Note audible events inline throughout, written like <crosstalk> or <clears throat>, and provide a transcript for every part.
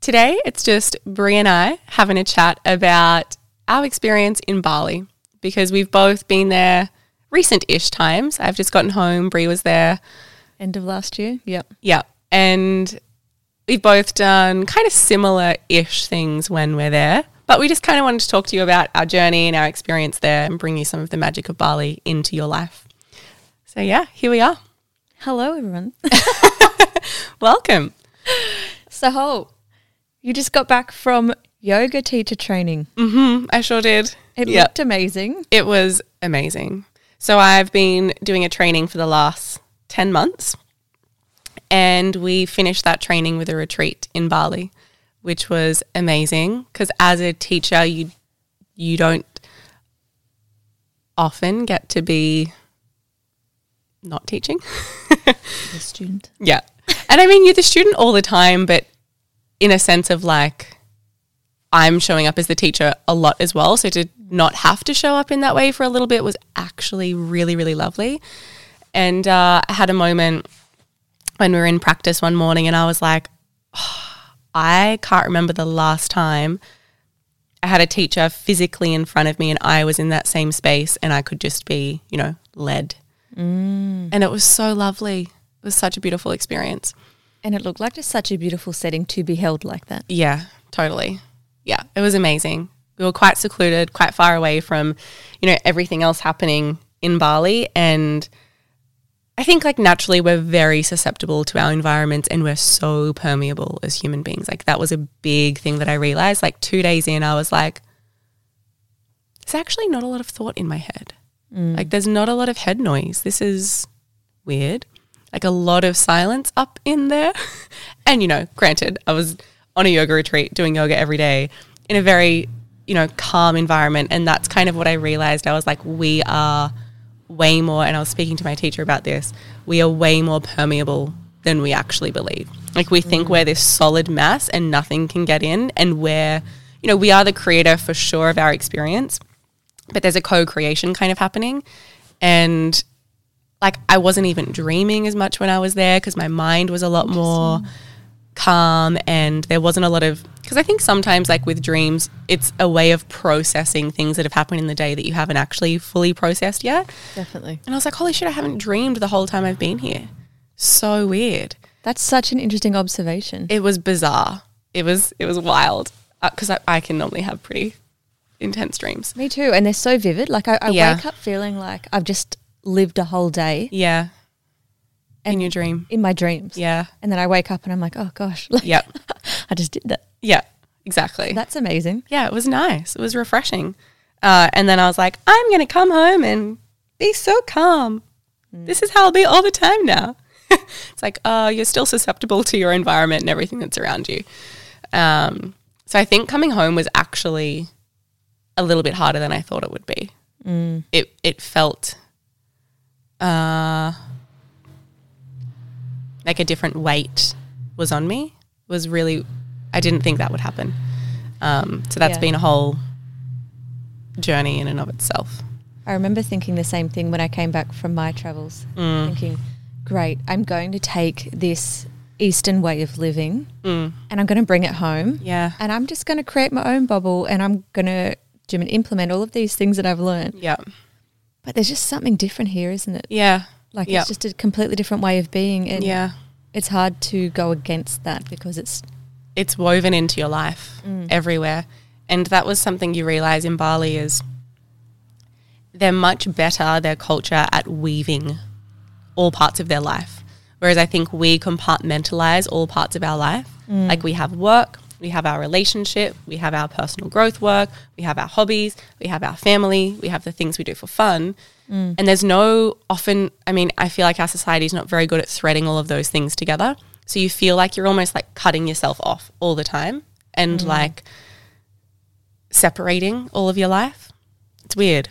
Today, it's just Bree and I having a chat about our experience in Bali because we've both been there recent ish times. I've just gotten home, Bree was there. End of last year? Yep. Yeah. And we've both done kind of similar ish things when we're there. But we just kind of wanted to talk to you about our journey and our experience there and bring you some of the magic of Bali into your life. So, yeah, here we are. Hello, everyone. <laughs> Welcome. So, you just got back from yoga teacher training. hmm I sure did. It Yep. looked amazing. It was amazing. So I've been doing a training for the last 10 months and we finished that training with a retreat in Bali, which was amazing because as a teacher you you don't often get to be not teaching. <laughs> The student. Yeah. And I mean, you're the student all the time, but in a sense of like, I'm showing up as the teacher a lot as well. So to not have to show up in that way for a little bit was actually really, really lovely. And uh, I had a moment when we were in practice one morning and I was like, I can't remember the last time I had a teacher physically in front of me and I was in that same space and I could just be, you know, led. And it was so lovely. It was such a beautiful experience. And it looked like just such a beautiful setting to be held like that. Yeah, totally. Yeah, it was amazing. We were quite secluded, quite far away from, you know, everything else happening in Bali. And I think like naturally we're very susceptible to our environments and we're so permeable as human beings. Like that was a big thing that I realized. Like two days in, I was like, there's actually not a lot of thought in my head. Mm. Like there's not a lot of head noise. This is weird. Like a lot of silence up in there. <laughs> and you know, granted, I was on a yoga retreat doing yoga every day in a very, you know, calm environment and that's kind of what I realized. I was like we are way more and I was speaking to my teacher about this. We are way more permeable than we actually believe. Like we think we're this solid mass and nothing can get in and we're you know, we are the creator for sure of our experience but there's a co-creation kind of happening and like I wasn't even dreaming as much when I was there because my mind was a lot more calm and there wasn't a lot of because I think sometimes like with dreams it's a way of processing things that have happened in the day that you haven't actually fully processed yet Definitely. and I was like holy shit I haven't dreamed the whole time I've been here so weird That's such an interesting observation. it was bizarre it was it was wild uh, because I, I can normally have pretty intense dreams Me too. And they're so vivid. Like I, I Yeah. wake up feeling like I've just lived a whole day yeah in your dream in my dreams. yeah And then I wake up and I'm like, oh gosh, like, <laughs> Yep. I just did that. Yeah, exactly. That's amazing. yeah, it was nice. It was refreshing. Uh, and then I was like, I'm going to come home and be so calm. This is how I'll be all the time now. <laughs> it's like, oh, you're still susceptible to your environment and everything that's around you. Um, so I think coming home was actually a little bit harder than I thought it would be. It it felt uh, like a different weight was on me. Was really, I didn't think that would happen. Um, so that's Yeah. been a whole journey in and of itself. I remember thinking the same thing when I came back from my travels, thinking, great, I'm going to take this Eastern way of living Mm. and I'm going to bring it home. Yeah. And I'm just going to create my own bubble and I'm going to implement all of these things that I've learned. Yeah. But there's just something different here, isn't it? Yeah. Like Yeah. it's just a completely different way of being. And Yeah. it's hard to go against that because it's It's woven into your life Mm. everywhere. And that was something you realize in Bali is they're much better, their culture, at weaving all parts of their life. Whereas I think we compartmentalize all parts of our life. Like we have work, we have our relationship, we have our personal growth work, we have our hobbies, we have our family, we have the things we do for fun. Mm. And there's no often, I mean, I feel like our society is not very good at threading all of those things together. So you feel like you're almost like cutting yourself off all the time and mm. like separating all of your life. It's weird.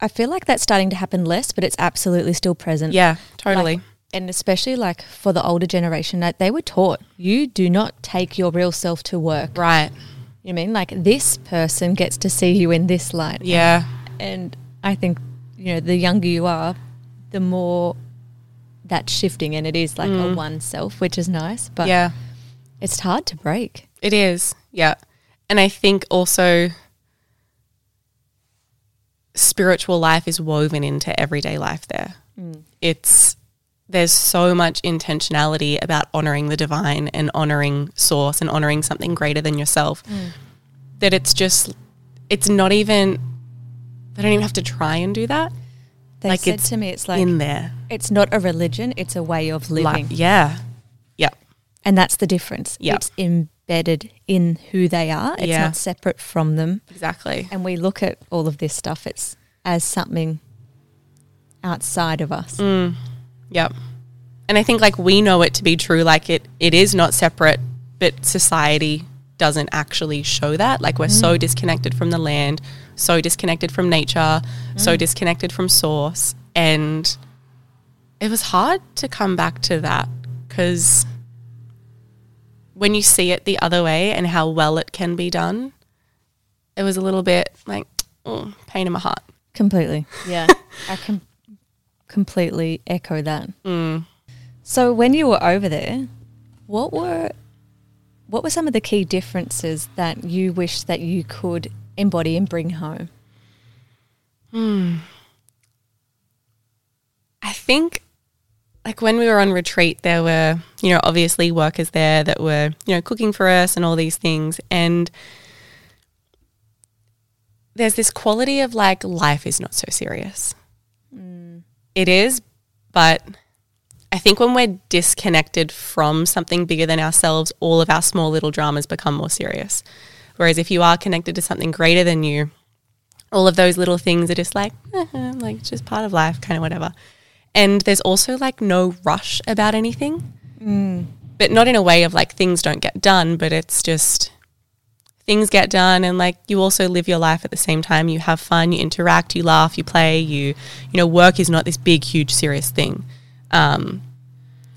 I feel like that's starting to happen less, but it's absolutely still present. Yeah, totally. Like, and especially like for the older generation that they were taught you do not take your real self to work. right. You know I mean like this person gets to see you in this light. Yeah. And I think you know the younger you are, the more that's shifting, and it is like a mm. one self, which is nice. But yeah. it's hard to break. It is, yeah. And I think also spiritual life is woven into everyday life there. Mm. It's there's so much intentionality about honoring the divine and honoring source and honoring something greater than yourself that it's just it's not even they don't even have to try and do that. They Like said to me, it's like in there. it's not a religion; it's a way of living, Like, yeah. Yeah. and that's the difference. Yeah. It's embedded in who they are. It's Yeah. not separate from them. Exactly. And we look at all of this stuff. It's as something outside of us. Mm. Yep. And I think like we know it to be true, like it it is not separate, but society doesn't actually show that. Like we're so mm. disconnected from the land, so disconnected from nature, so mm. disconnected from source. And it was hard to come back to that because when you see it the other way and how well it can be done, it was a little bit like oh, pain in my heart. Completely. Yeah. <laughs> I can completely echo that. Mm. So when you were over there, what were what were some of the key differences that you wish that you could embody and bring home? Hmm. I think like when we were on retreat, there were, you know, obviously workers there that were, you know, cooking for us and all these things. And there's this quality of like life is not so serious. Mm. It is, but I think when we're disconnected from something bigger than ourselves, all of our small little dramas become more serious. Whereas if you are connected to something greater than you, all of those little things are just like, eh, like it's just part of life, kind of whatever. And there's also like no rush about anything, but not in a way of like things don't get done, but it's just things get done and like you also live your life at the same time. You have fun, you interact, you laugh, you play, you, you know, work is not this big, huge, serious thing. Um,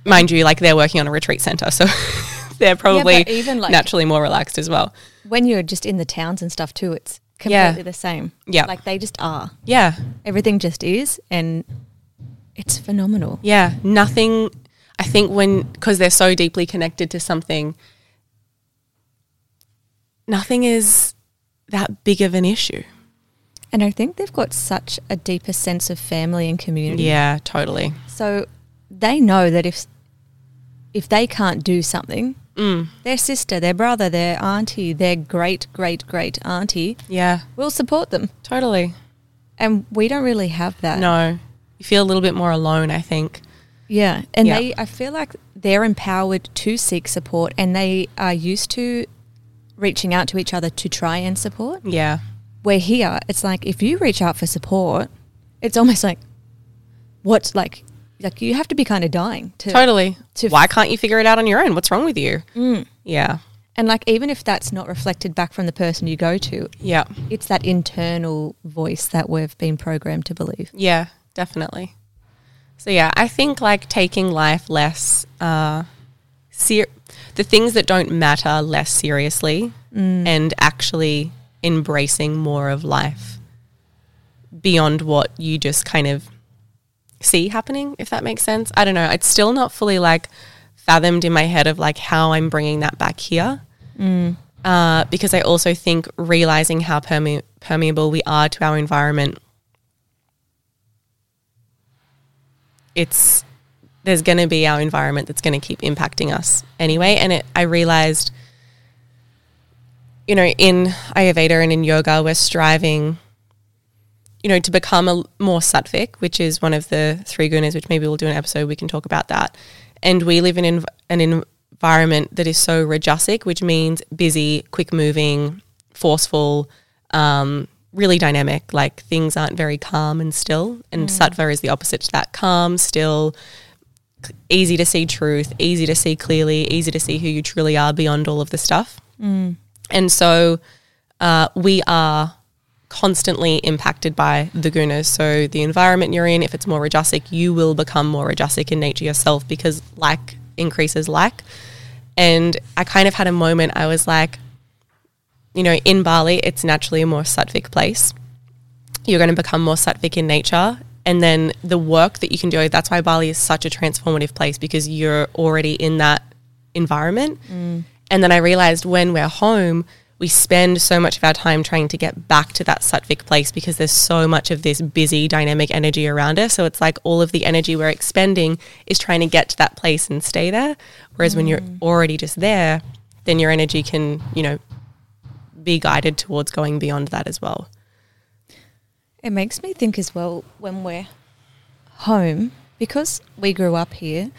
mind you, like they're working on a retreat center, so <laughs> they're probably even, like- naturally more relaxed as well. When you're just in the towns and stuff too, it's completely Yeah. the same. Yeah. Like they just are. Yeah, Everything just is and it's phenomenal. Yeah, nothing. I think when because they're so deeply connected to something, nothing is that big of an issue. And I think they've got such a deeper sense of family and community. Yeah, totally. So they know that if if they can't do something, Mm. their sister, their brother, their auntie, their great great great auntie Yeah, will support them. totally. And we don't really have that. No, you feel a little bit more alone. I think. Yeah. And Yeah. they I feel like they're empowered to seek support and they are used to reaching out to each other to try and support. Yeah, We're here, it's like if you reach out for support, it's almost like what's like like you have to be kind of dying to totally. to Why can't you figure it out on your own? What's wrong with you? Mm. Yeah, And like even if that's not reflected back from the person you go to, yeah, it's that internal voice that we've been programmed to believe. yeah, definitely. So yeah, I think like taking life less, uh, ser- the things that don't matter less seriously, and actually embracing more of life beyond what you just kind of see happening. If that makes sense, I don't know. It's still not fully like fathomed in my head of like how I'm bringing that back here. Uh, because I also think realizing how perme- permeable we are to our environment it's there's going to be our environment that's going to keep impacting us anyway. And it, I realized, you know, in Ayurveda and in yoga, we're striving, you know, to become a more sattvic, which is one of the three gunas, which maybe we'll do an episode, we can talk about that. And we live in an, an environment that is so rajasic, which means busy, quick moving, forceful, um, really dynamic. Like things aren't very calm and still. And mm. sattva is the opposite to that calm, still, easy to see truth, easy to see clearly, easy to see who you truly are beyond all of the stuff. Mm. And so uh, we are constantly impacted by the gunas. So the environment you're in, if it's more rajasic, you will become more rajasic in nature yourself because like increases like. And I kind of had a moment I was like, you know, in Bali, it's naturally a more sattvic place. You're going to become more sattvic in nature. And then the work that you can do, that's why Bali is such a transformative place because you're already in that environment. Mm. And then I realized when we're home, we spend so much of our time trying to get back to that sattvic place because there's so much of this busy, dynamic energy around us. So it's like all of the energy we're expending is trying to get to that place and stay there. Whereas mm. when you're mm. already just there, then your energy can, you know, be guided towards going beyond that as well. It makes me think as well when we're home, because we grew up here,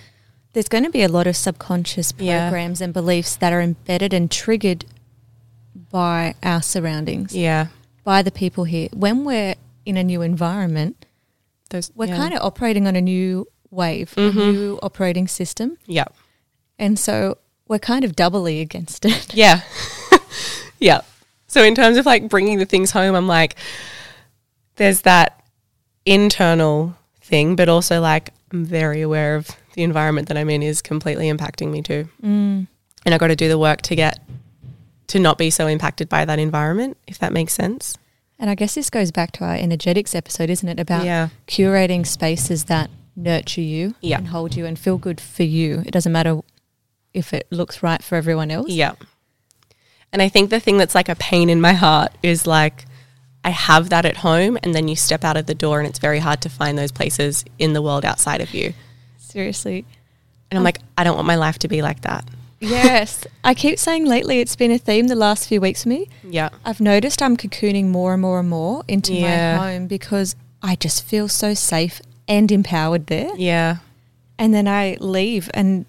there's going to be a lot of subconscious programs yeah. and beliefs that are embedded and triggered by our surroundings. Yeah. By the people here. When we're in a new environment, Those, we're yeah. kind of operating on a new wave, mm-hmm. a new operating system. Yeah. And so we're kind of doubly against it. Yeah. <laughs> yeah. So in terms of like bringing the things home, I'm like, there's that internal thing, but also like I'm very aware of the environment that I'm in is completely impacting me too. Mm. And I got to do the work to get to not be so impacted by that environment, if that makes sense. And I guess this goes back to our energetics episode, isn't it? About yeah. curating spaces that nurture you yeah. and hold you and feel good for you. It doesn't matter if it looks right for everyone else. Yeah. And I think the thing that's like a pain in my heart is like I have that at home and then you step out of the door and it's very hard to find those places in the world outside of you. Seriously. And I'm like, I don't want my life to be like that. Yes. <laughs> I keep saying lately it's been a theme the last few weeks for me. Yeah. I've noticed I'm cocooning more and more and more into yeah. my home because I just feel so safe and empowered there. Yeah. And then I leave and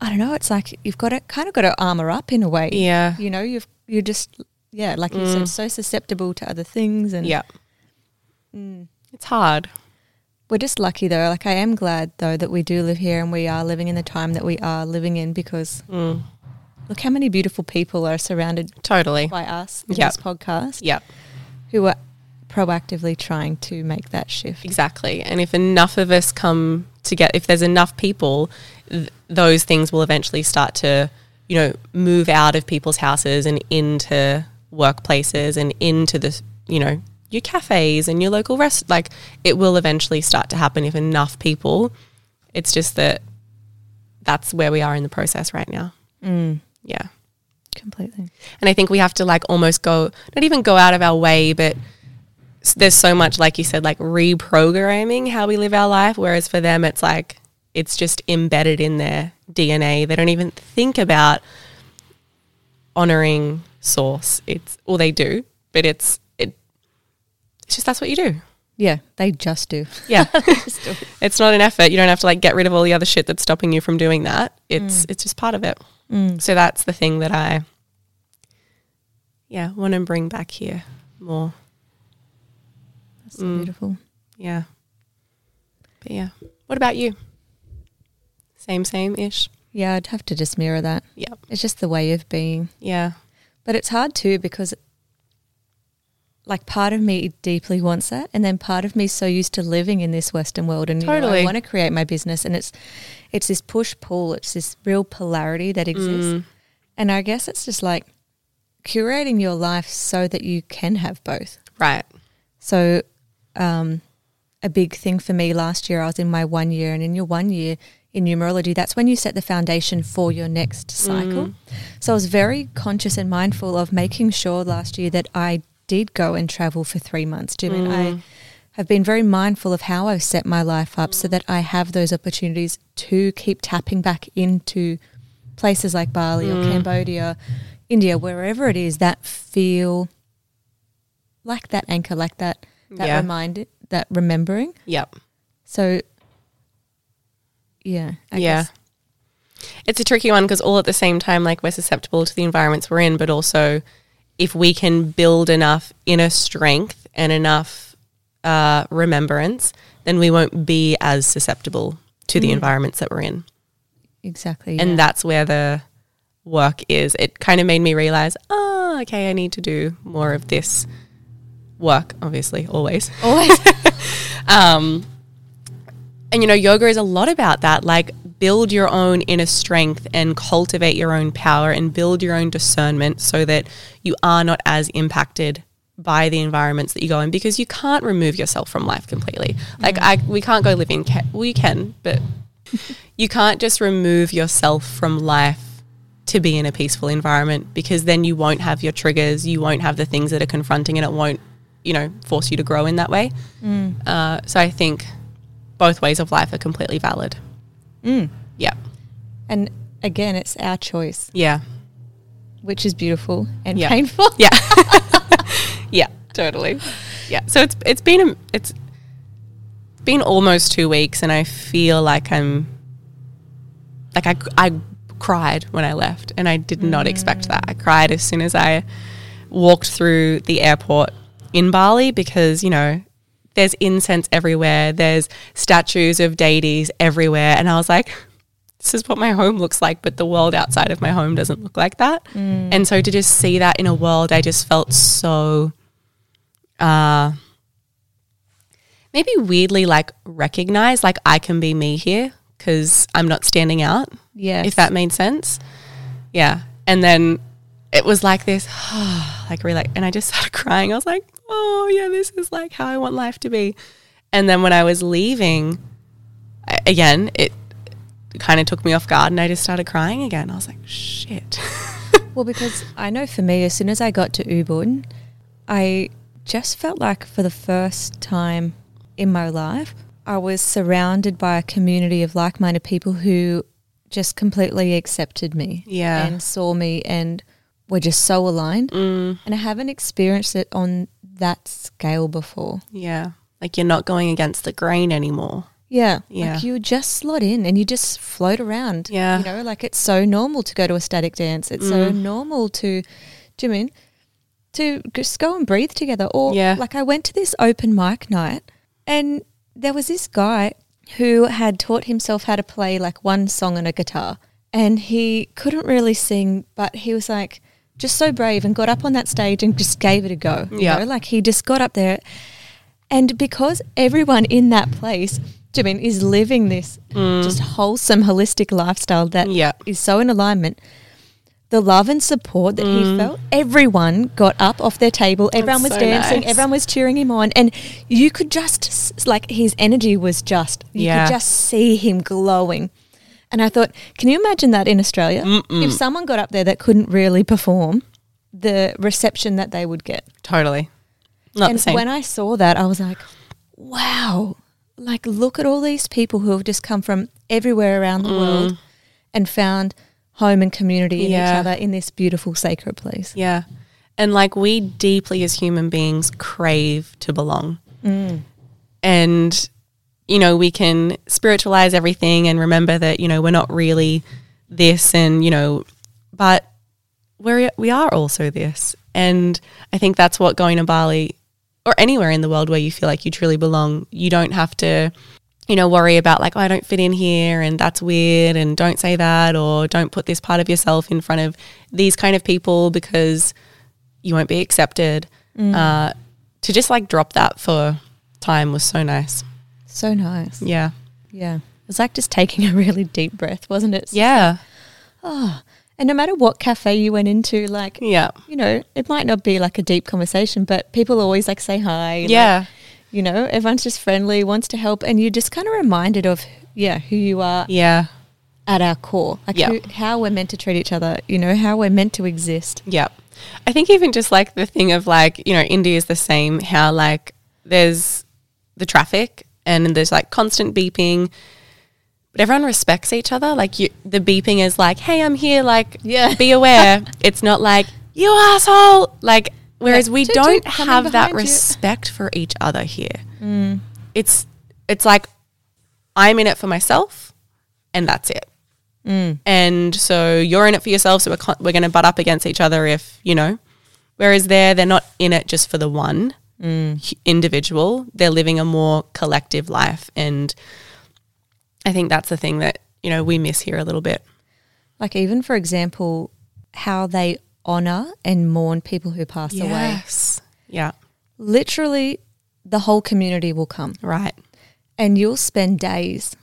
I don't know, it's like you've got to kind of got to armor up in a way. Yeah. You know, you've you're just yeah, like you said, mm. so susceptible to other things and Yeah. Mm. It's hard. We're just lucky though. Like I am glad though that we do live here and we are living in the time that we are living in because mm. look how many beautiful people are surrounded totally by us in yep. this podcast. Yep. Who are proactively trying to make that shift. Exactly. And if enough of us come to get if there's enough people, th- those things will eventually start to, you know, move out of people's houses and into workplaces and into the, you know, your cafes and your local rest like it will eventually start to happen if enough people it's just that that's where we are in the process right now. Mm. yeah. Completely. And i think we have to like almost go not even go out of our way but there's so much like you said like reprogramming how we live our life whereas for them it's like it's just embedded in their dna they don't even think about honoring source it's all they do but it's it. it's just that's what you do. Yeah, they just do. <laughs> Yeah. just do. It's not an effort. You don't have to like get rid of all the other shit that's stopping you from doing that. It's mm. it's just part of it. Mm. So that's the thing that I yeah, want to bring back here more. That's mm. beautiful. Yeah. But yeah. What about you? Same same ish. Yeah, I'd have to just mirror that. Yeah. It's just the way of being. Yeah. But it's hard too because like part of me deeply wants that and then part of me is so used to living in this western world and totally. you know, I want to create my business and it's it's this push pull it's this real polarity that exists mm. and I guess it's just like curating your life so that you can have both right so um, a big thing for me last year I was in my one year and in your one year in numerology, that's when you set the foundation for your next cycle. Mm. So I was very conscious and mindful of making sure last year that I did go and travel for three months, Jim, mm. I have been very mindful of how I've set my life up so that I have those opportunities to keep tapping back into places like Bali mm. or Cambodia, India, wherever it is that feel like that anchor, like that that Yeah. remind that remembering. Yep. So yeah, I yeah. guess. It's a tricky one because all at the same time, like we're susceptible to the environments we're in, but also if we can build enough inner strength and enough uh, remembrance, then we won't be as susceptible to the environments that we're in. exactly. And yeah. that's where the work is. It kind of made me realize, oh, okay, I need to do more of this work, obviously, always. always <laughs> Um, and you know, yoga is a lot about that. Like, build your own inner strength and cultivate your own power and build your own discernment so that you are not as impacted by the environments that you go in because you can't remove yourself from life completely. Like, I we can't go live in. Ca- well, you can, but <laughs> you can't just remove yourself from life to be in a peaceful environment because then you won't have your triggers, you won't have the things that are confronting, and it won't, you know, force you to grow in that way. Uh, so I think both ways of life are completely valid. Mm. Yeah, and again, it's our choice, yeah, which is beautiful and Yeah. painful. yeah, <laughs> <laughs> yeah, totally. Yeah. So it's it's been a, it's been almost two weeks, and I feel like I'm like I I cried when I left, and I did not expect that. I cried as soon as I walked through the airport in Bali because you know there's incense everywhere, there's statues of deities everywhere, and I was like. This is what my home looks like, but the world outside of my home doesn't look like that. And so to just see that in a world, I just felt so, uh, maybe weirdly like recognized, like I can be me here because I'm not standing out Yeah. if that made sense. Yeah. And then it was like this, <sighs> like really, and I just <laughs> started crying. I was like, oh, yeah, this is like how I want life to be. And then when I was leaving, I, again, it kind of took me off guard and I just started crying again. I was like, shit. <laughs> Well, because I know for me, as soon as I got to Ubud, I just felt like for the first time in my life, I was surrounded by a community of like minded people who just completely accepted me Yeah. and saw me and were just so aligned. Mm, And I haven't experienced it on that scale before. yeah. Like you're not going against the grain anymore. Yeah. Yeah. Like you just slot in and you just float around. Yeah. You know, like it's so normal to go to ecstatic dance. It's so Mm. normal to, do you mean, to just go and breathe together. Or Yeah. like I went to this open mic night and there was this guy who had taught himself how to play like one song on a guitar. And he couldn't really sing, but he was like just so brave and got up on that stage and just gave it a go. You Yeah. know, like he just got up there and because everyone in that place, you mean, is living this mm. just wholesome, holistic lifestyle that is Yeah. is so in alignment, the love and support that he mm. felt, everyone got up off their table, everyone was so dancing, nice. everyone was cheering him on, and you could just, like, his energy was just, you Yeah. could just see him glowing. And I thought, can you imagine that in Australia? If someone got up there that couldn't really perform, the reception that they would get Totally. Not and the same. when I saw that, I was like, wow, like look at all these people who have just come from everywhere around the world and found home and community in Mm. Yeah. each other in this beautiful sacred place. Yeah. And like we deeply as human beings crave to belong. And, you know, we can spiritualize everything and remember that, you know, we're not really this and, you know, but we're, we are also this. And I think that's what going to Bali or anywhere in the world where you feel like you truly belong, you don't have to, you know, worry about like, oh, I don't fit in here and that's weird and don't say that or don't put this part of yourself in front of these kind of people because you won't be accepted. Uh, to just like drop that for time was so nice. So nice. Yeah. Yeah. It was like just taking <laughs> a really deep breath, wasn't it? Yeah. Oh. And no matter what cafe you went into, like, Yeah. you know, it might not be like a deep conversation, but people always like say hi. like, Yeah. you know, everyone's just friendly, wants to help. And you're just kind of reminded of, yeah, who you are Yeah. at our core, like Yeah. who, how we're meant to treat each other, you know, how we're meant to exist. Yeah. I think even just like the thing of like, you know, India is the same, how like there's the traffic and there's like constant beeping, but everyone respects each other. Like you, the beeping is like, hey, I'm here, like, Yeah. be aware. <laughs> it's not like, you asshole. Like Whereas Yeah. we Toot, don't coming have that you. respect for each other here. Mm. It's it's like I'm in it for myself, and that's it. Mm. And so you're in it for yourself. So we're con- we're going to butt up against each other if you know. Whereas there, they're not in it just for the one hu- individual. They're living a more collective life, and I think that's the thing that you know we miss here a little bit. Like even for example, how they honor and mourn people who pass away. Yes. Yeah. Literally, the whole community will come, Right. and you'll spend days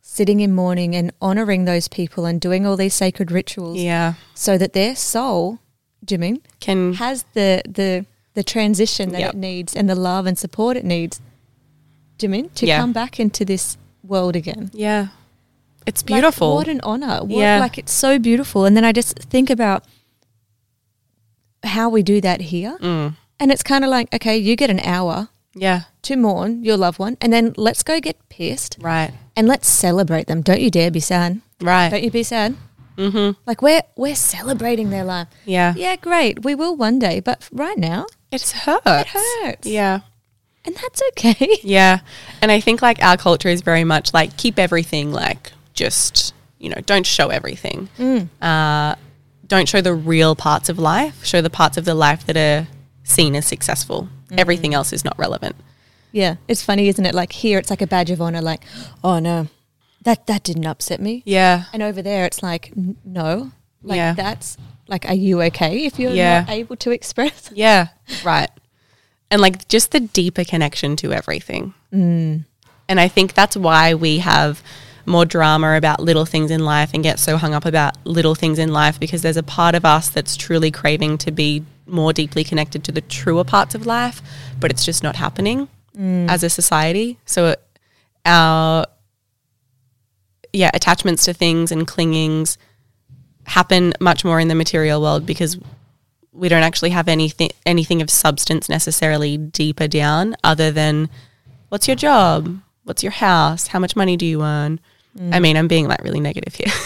sitting in mourning and honoring those people and doing all these sacred rituals, Yeah. so that their soul, Jimmy, Can has the the the transition that Yep. it needs and the love and support it needs, Jimmy, to Yeah. come back into this world again. yeah. It's Like, beautiful. what an honor. What, Yeah. Like it's so beautiful. And then I just think about how we do that here. Mm. And it's kind of like, okay, you get an hour yeah. to mourn your loved one, and then let's go get pissed Right. and let's celebrate them. Don't you dare be sad. Right. Don't you be sad. mm-hmm. Like we're we're celebrating their life. Yeah. Yeah, great. We will one day, but right now, It hurts. it hurts. Yeah. and that's okay. <laughs> Yeah. And I think like our culture is very much like keep everything like just, you know, don't show everything. Uh, don't show the real parts of life. Show the parts of the life that are seen as successful. Everything else is not relevant. Yeah, it's funny, isn't it? Like here, it's like a badge of honor. Like, oh no, that that didn't upset me. Yeah. And over there, it's like, no, like Yeah. that's like, are you okay if you're Yeah. not able to express? <laughs> Yeah. Right. And like just the deeper connection to everything. Mm. And I think that's why we have more drama about little things in life and get so hung up about little things in life because there's a part of us that's truly craving to be more deeply connected to the truer parts of life, but it's just not happening mm. as a society. So uh, our yeah, attachments to things and clingings happen much more in the material world because we don't actually have anything anything of substance necessarily deeper down other than what's your job? What's your house? How much money do you earn? I mm. mean i'm being like really negative here. <laughs>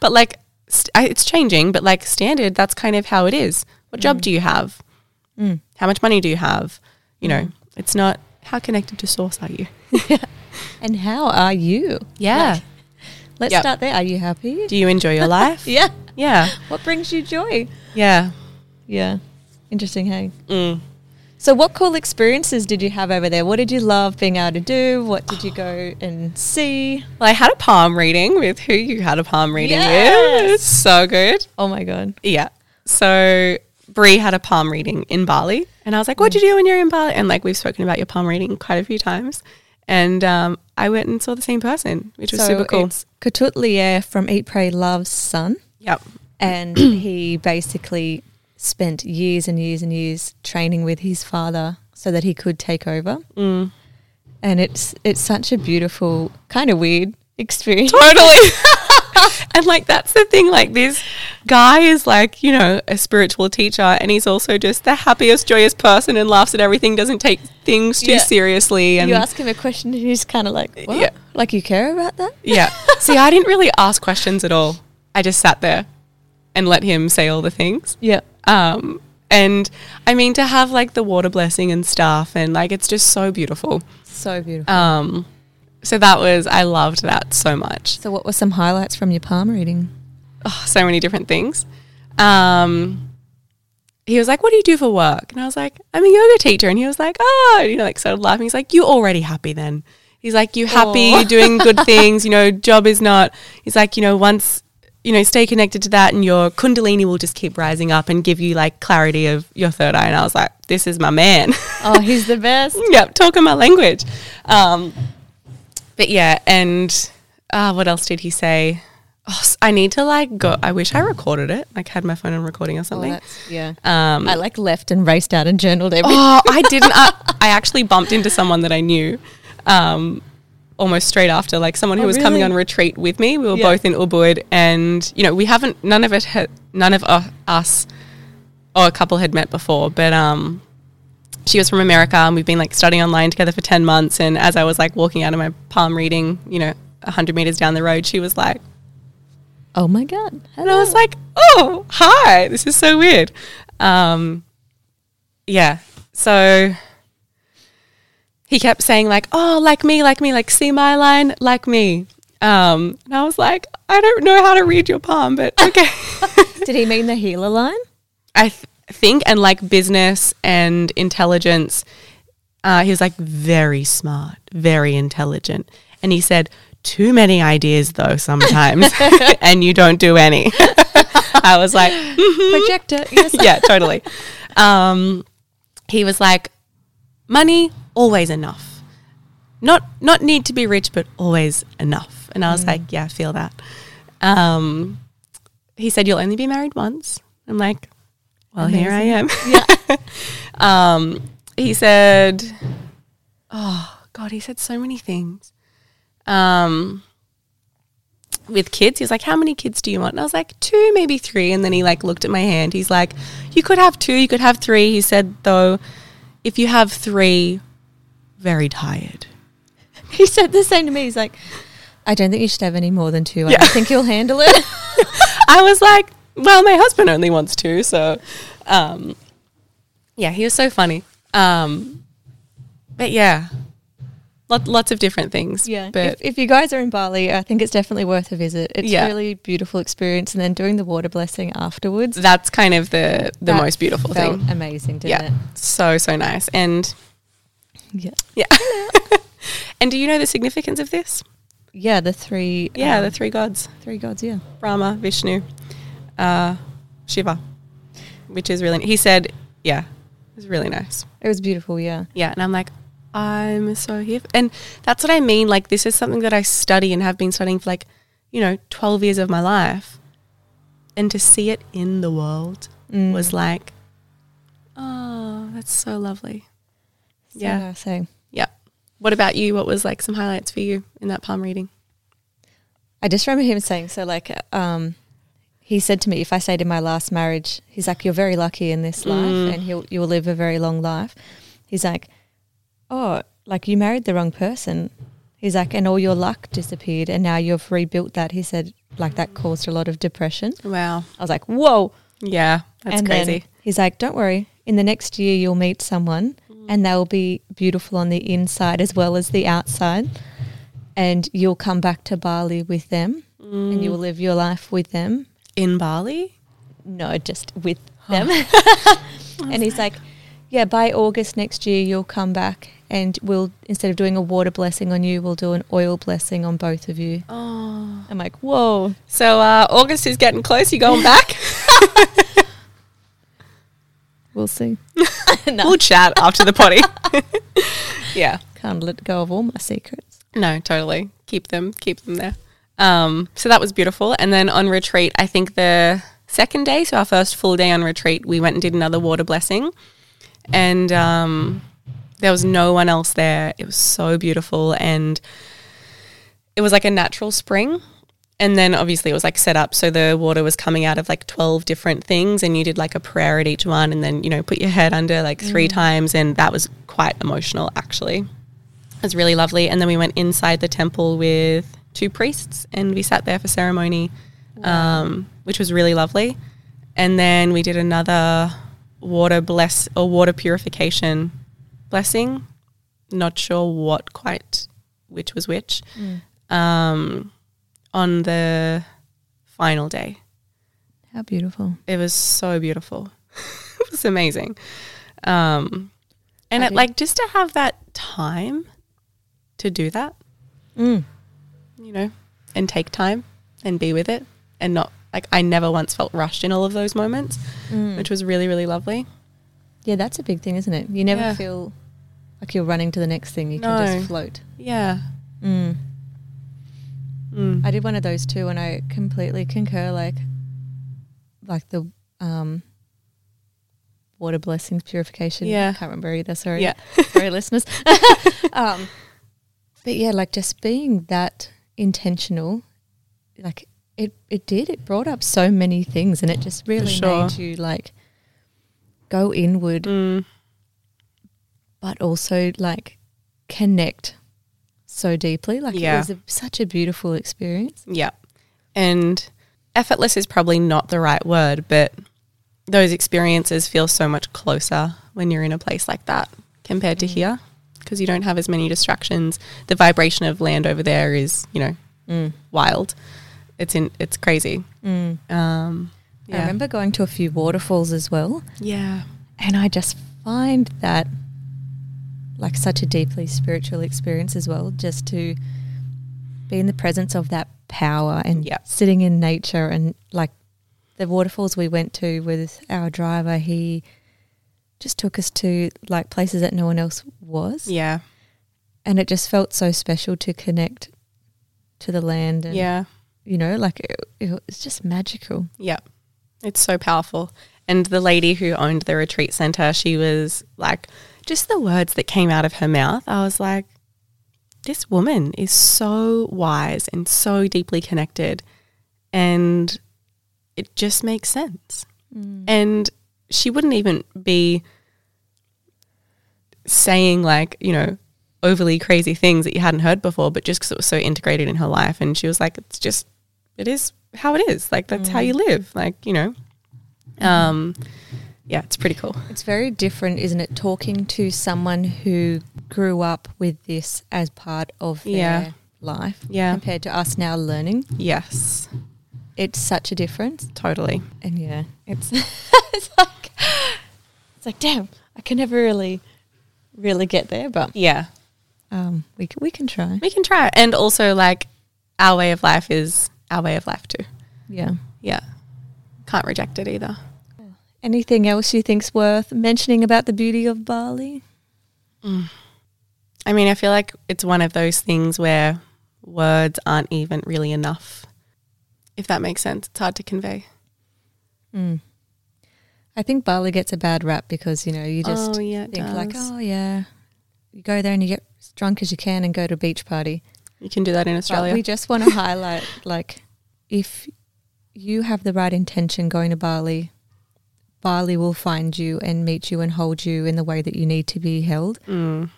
But like st- I, it's changing but like standard that's kind of how it is. What job mm. do you have? Mm. How much money do you have? You know it's not how connected to source are you? <laughs> <laughs> And how are you? yeah. Like, let's Yep. start there. Are you happy? do you enjoy your life <laughs> yeah. yeah What brings you joy? yeah Yeah. Interesting, hey? Mm. So, what cool experiences did you have over there? What did you love being able to do? What did you go and see? well i had a palm reading with who you had a palm reading Yes. with it's so good Oh my God. Yeah. So Bree had a palm reading in Bali, and I was like, "What'd you do when you're in Bali?" And like we've spoken about your palm reading quite a few times, and um, I went and saw the same person, which was so super cool. It's Ketut Liyer from Eat, Pray, Love's son. Yep. and <clears throat> he basically spent years and years and years training with his father so that he could take over. Mm. And it's it's such a beautiful, kind of weird experience. Totally. <laughs> <laughs> and like that's the thing. Like this guy is like you know a spiritual teacher, and he's also just the happiest, joyous person, and laughs at everything. Doesn't take things too Yeah. seriously, and you ask him a question and he's kind of like, what? Yeah. Like you care about that? Yeah. <laughs> See, I didn't really ask questions at all. I just sat there and let him say all the things. Yeah. Um, and I mean, to have like the water blessing and stuff, and like it's just so beautiful. So beautiful. Um, so that was, I loved that so much. so what were some highlights from your palm reading? Oh, so many different things. Um, he was like, What do you do for work? And I was like, I'm a yoga teacher. And he was like, Oh, you know, like started laughing. He's like, You already happy then. He's like, You happy, Aw. you're <laughs> doing good <laughs> things, you know, job is not. He's like, You know, once, you know, stay connected to that and your Kundalini will just keep rising up and give you like clarity of your third eye. And I was like, This is my man. <laughs> Oh, he's the best. yep, talking my language. Um, but yeah, and uh, what else did he say? Oh, I need to like go. I wish I recorded it. Like had my phone on recording or Oh, something. that's, yeah. um, I like left and raced out and journaled everything. oh, <laughs> I didn't. I, I actually bumped into someone that I knew. Um, almost straight after, like someone who Oh, was coming on retreat with me. We were Yeah. both in Ubud, and you know, we haven't. None of it. Had, none of uh, us or a couple had met before, but um, she was from America, and we've been like studying online together for ten months. And as I was like walking out of my palm reading, you know, hundred meters down the road, she was like, Oh my God. and I was like, oh, hi, this is so weird. Um, and like that's the thing, like this guy is like, you know, a spiritual teacher, and he's also just the happiest, joyous person, and laughs at everything. Doesn't take things too seriously, and yeah. So he kept saying like, "Oh, like me, like me, like see my line, like me." Um, and I was like, "I don't know how to read your palm, but <laughs> okay." <laughs> Did he mean the healer line? I th- think and like business and intelligence. Uh, he was like very smart, very intelligent, and he said too many ideas though sometimes, <laughs> and you don't do any. <laughs> I was like, Projector. Yes. <laughs> yeah, totally. Um, he was like, money always enough. Not not need to be rich, but always enough. And I was like, yeah, I feel that. Um, he said you'll only be married once. I'm like, well, here I am. Yeah. Um, he said, oh God, he said so many things. Um, with kids, he was like, how many kids do you want? And I was like, two, maybe three. And then he like looked at my hand. He's like, you could have two, you could have three. He said, though, if you have three, very tired. <laughs> He said the same to me. He's like, I don't think you should have any more than two. I Yeah. think you'll handle it. <laughs> I was like, well, my husband only wants two, so um, yeah, he was so funny. Um, but yeah, lot, lots of different things. Yeah. but if, if you guys are in Bali, I think it's definitely worth a visit. It's Yeah. really beautiful experience. And then doing the water blessing afterwards. that's kind of the the that most beautiful thing. Amazing, didn't Yeah, so so nice. And? Yeah. yeah, <laughs> and do you know the significance of this? Yeah, the three. Yeah, um, the three gods: three gods. Yeah. Brahma, Vishnu, uh, Shiva, which is really. He said, yeah, it was really nice. It was beautiful. Yeah. Yeah. And I'm like, I'm so here. And that's what I mean. Like, this is something that I study and have been studying for like, you know, 12 years of my life. And to see it in the world Mm. was like, oh, that's so lovely. So Yeah. eh? Yeah. What about you? What was like some highlights for you in that palm reading? I just remember him saying so. Like, um, he said to me, "If I stayed in my last marriage, he's like, you're very lucky in this life, and he'll you'll live a very long life." He's like, "Oh, like you married the wrong person." He's like, and all your luck disappeared, and now you've rebuilt that. He said, like that caused a lot of depression. Wow. I was like, "Whoa!" Yeah. That's and crazy. He's like, "Don't worry. In the next year, you'll meet someone, mm. and they'll be beautiful on the inside as well as the outside, and you'll come back to Bali with them, and you will mm. live your life with them. in Bali? No, just with them." <laughs> and he's like, "Yeah, by August next year, you'll come back." And we'll instead of doing a water blessing on you, we'll do an oil blessing on both of you. Oh. I'm like, whoa! So uh, August is getting close. You going back? <laughs> We'll see. <laughs> no, we'll chat after the potty. <laughs> yeah. can't let go of all my secrets. No, totally. Keep them, keep them there. Um, so that was beautiful. And then on retreat, I think the second day, so our first full day on retreat, we went and did another water blessing. And um, there was no one else there. It was so beautiful. And it was like a natural spring. And then obviously it was like set up so the water was coming out of like 12 different things and you did like a prayer at each one and then, you know, put your head under like three times and that was quite emotional actually. It was really lovely. And then we went inside the temple with two priests and we sat there for ceremony, um, which was really lovely. And then we did another water bless or water purification blessing. Not sure what quite, which was which, um, on the final day. How beautiful! It was so beautiful. <laughs> it was amazing. Um, and I it, did- like just to have that time to do that, Mm. you know, and take time and be with it and not like I never once felt rushed in all of those moments, Mm. which was really, really lovely. Yeah, that's a big thing, isn't it? You never Yeah. feel like you're running to the next thing. You can just float. Yeah. Mm. Mm. I did one of those too, and I completely concur. Like, like the um, water blessings purification. Yeah. I can't remember either. Sorry, Yeah. <laughs> sorry, listeners. <laughs> um, but yeah, like just being that intentional, like it, it did. It brought up so many things, and it just really sure. made you like go inward, Mm. but also like connect so deeply. Like Yeah. it was a, such a beautiful experience. Yeah. And effortless is probably not the right word, but those experiences feel so much closer when you're in a place like that compared to here because you don't have as many distractions. The vibration of land over there is, you know, Mm. wild. It's in it's crazy. Um, I remember going to a few waterfalls as well, Yeah. and I just find that like such a deeply spiritual experience as well, just to be in the presence of that power and sitting in nature and like the waterfalls we went to with our driver, he just took us to like places that no one else was. Yeah. And it just felt so special to connect to the land and Yeah. you know, like it, it was just magical. Yeah. It's so powerful. And the lady who owned the retreat center, she was like, just the words that came out of her mouth, I was like, this woman is so wise and so deeply connected. And it just makes sense. Mm. And she wouldn't even be saying, like, you know, overly crazy things that you hadn't heard before, but just because it was so integrated in her life. And she was like, it's just, it is how it is. Like, that's how you live. Like, you know, um, yeah, it's pretty cool. It's very different, isn't it? Talking to someone who grew up with this as part of their Yeah. life Yeah. compared to us now learning. Yes, It's such a difference. totally. And yeah, it's <laughs> it's like it's like damn, I can never really really get there, but Yeah, um we can, we can try. we can try. And also, like, our way of life is our way of life too. Yeah. Yeah, can't reject it either. Anything else you think's worth mentioning about the beauty of Bali? I mean, I feel like it's one of those things where words aren't even really enough. If that makes sense, it's hard to convey. Mm. I think Bali gets a bad rap because you know you just Oh, yeah, think like, oh yeah, you go there and you get as drunk as you can and go to a beach party. You can do that in But Australia. we just want to <laughs> highlight like if you have the right intention going to Bali, Bali will find you and meet you and hold you in the way that you need to be held. Mm.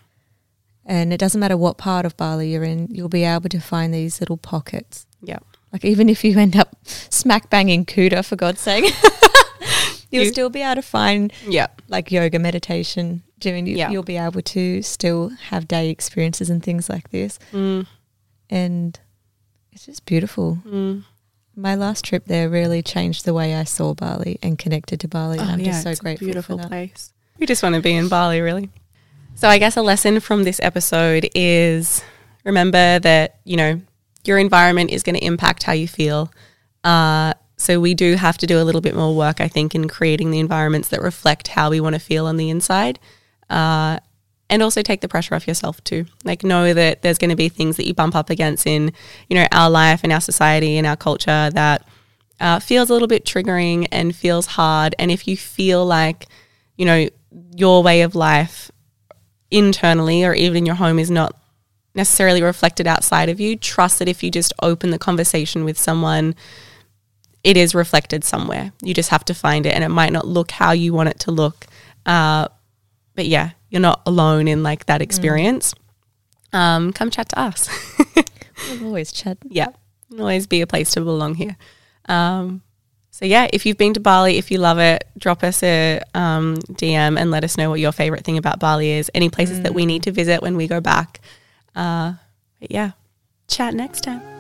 And it doesn't matter what part of Bali you're in, you'll be able to find these little pockets. Yeah. Like even if you end up smack banging Kuta for God's sake, <laughs> you'll You- still be able to find Yeah. like yoga, meditation, doing. You, Yeah. You'll be able to still have day experiences and things like this, Mm. And it's just beautiful. Mm. My last trip there really changed the way I saw Bali and connected to Bali. and Oh, I'm yeah, just so it's a grateful beautiful place. We just want to be in Bali, really. So I guess a lesson from this episode is remember that you know your environment is going to impact how you feel. Uh, so we do have to do a little bit more work, I think, in creating the environments that reflect how we want to feel on the inside. Uh, and also take the pressure off yourself too. Like know that there's going to be things that you bump up against in, you know, our life and our society and our culture that uh, feels a little bit triggering and feels hard. And if you feel like, you know, your way of life internally or even in your home is not necessarily reflected outside of you, trust that if you just open the conversation with someone, it is reflected somewhere. You just have to find it, and it might not look how you want it to look. Uh, but yeah, you're not alone in like that experience. Um, come chat to us. <laughs> We'll always chat. yeah, always be a place to belong here. Um, so yeah, if you've been to Bali, if you love it, drop us a um, DM and let us know what your favorite thing about Bali is. Any places that we need to visit when we go back. Uh, but yeah, chat next time.